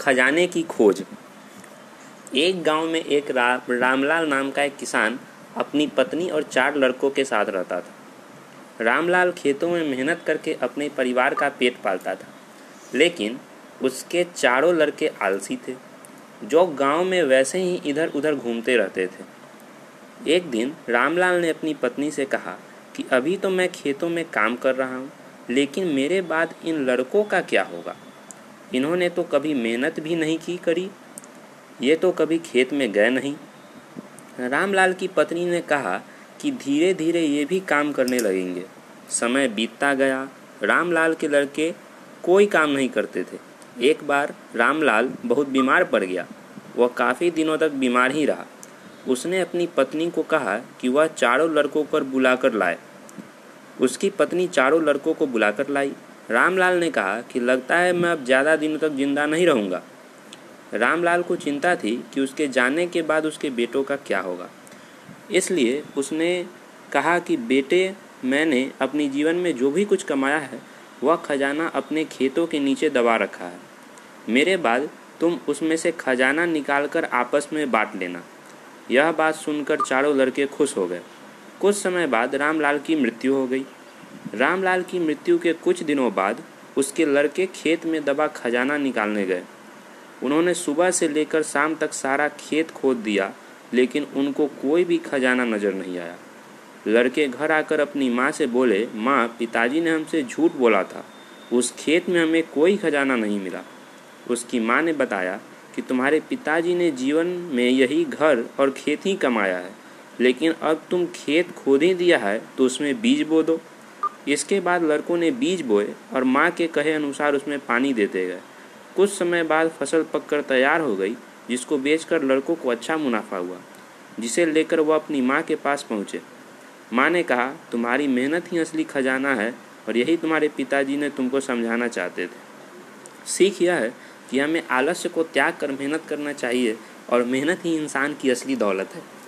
खजाने की खोज। एक गाँव में एक रा, रामलाल नाम का एक किसान अपनी पत्नी और चार लड़कों के साथ रहता था। रामलाल खेतों में मेहनत करके अपने परिवार का पेट पालता था लेकिन उसके चारों लड़के आलसी थे जो गाँव में वैसे ही इधर उधर घूमते रहते थे। एक दिन रामलाल ने अपनी पत्नी से कहा कि अभी तो मैं खेतों में काम कर रहा हूँ लेकिन मेरे बाद इन लड़कों का क्या होगा? इन्होंने तो कभी मेहनत भी नहीं की करी, ये तो कभी खेत में गए नहीं। रामलाल की पत्नी ने कहा कि धीरे धीरे ये भी काम करने लगेंगे। समय बीतता गया, रामलाल के लड़के कोई काम नहीं करते थे। एक बार रामलाल बहुत बीमार पड़ गया, वह काफ़ी दिनों तक बीमार ही रहा। उसने अपनी पत्नी को कहा कि वह चारों लड़कों पर बुलाकर लाए। उसकी पत्नी चारों लड़कों को बुलाकर लाई। रामलाल ने कहा कि लगता है मैं अब ज़्यादा दिनों तक ज़िंदा नहीं रहूँगा। रामलाल को चिंता थी कि उसके जाने के बाद उसके बेटों का क्या होगा। इसलिए उसने कहा कि, बेटे, मैंने अपने जीवन में जो भी कुछ कमाया है, वह खजाना अपने खेतों के नीचे दबा रखा है। मेरे बाद तुम उसमें से खजाना निकाल कर आपस में बांट लेना। यह बात सुनकर चारों लड़के खुश हो गए। कुछ समय बाद रामलाल की मृत्यु हो गई। रामलाल की मृत्यु के कुछ दिनों बाद उसके लड़के खेत में दबा खजाना निकालने गए। उन्होंने सुबह से लेकर शाम तक सारा खेत खोद दिया, लेकिन उनको कोई भी खजाना नज़र नहीं आया। लड़के घर आकर अपनी माँ से बोले, माँ, पिताजी ने हमसे झूठ बोला था। उस खेत में हमें कोई खजाना नहीं मिला। उसकी माँ ने बताया कि तुम्हारे पिताजी ने जीवन में यही घर और खेत ही कमाया है, लेकिन अब तुम खेत खोद ही दिया है तो उसमें बीज बो दो। इसके बाद लड़कों ने बीज बोए और माँ के कहे अनुसार उसमें पानी देते गए। कुछ समय बाद फ़सल पककर तैयार हो गई, जिसको बेचकर लड़कों को अच्छा मुनाफा हुआ, जिसे लेकर वह अपनी माँ के पास पहुँचे। माँ ने कहा, तुम्हारी मेहनत ही असली खजाना है और यही तुम्हारे पिताजी ने तुमको समझाना चाहते थे। सीख यह है कि हमें आलस्य को त्याग कर मेहनत करना चाहिए और मेहनत ही इंसान की असली दौलत है।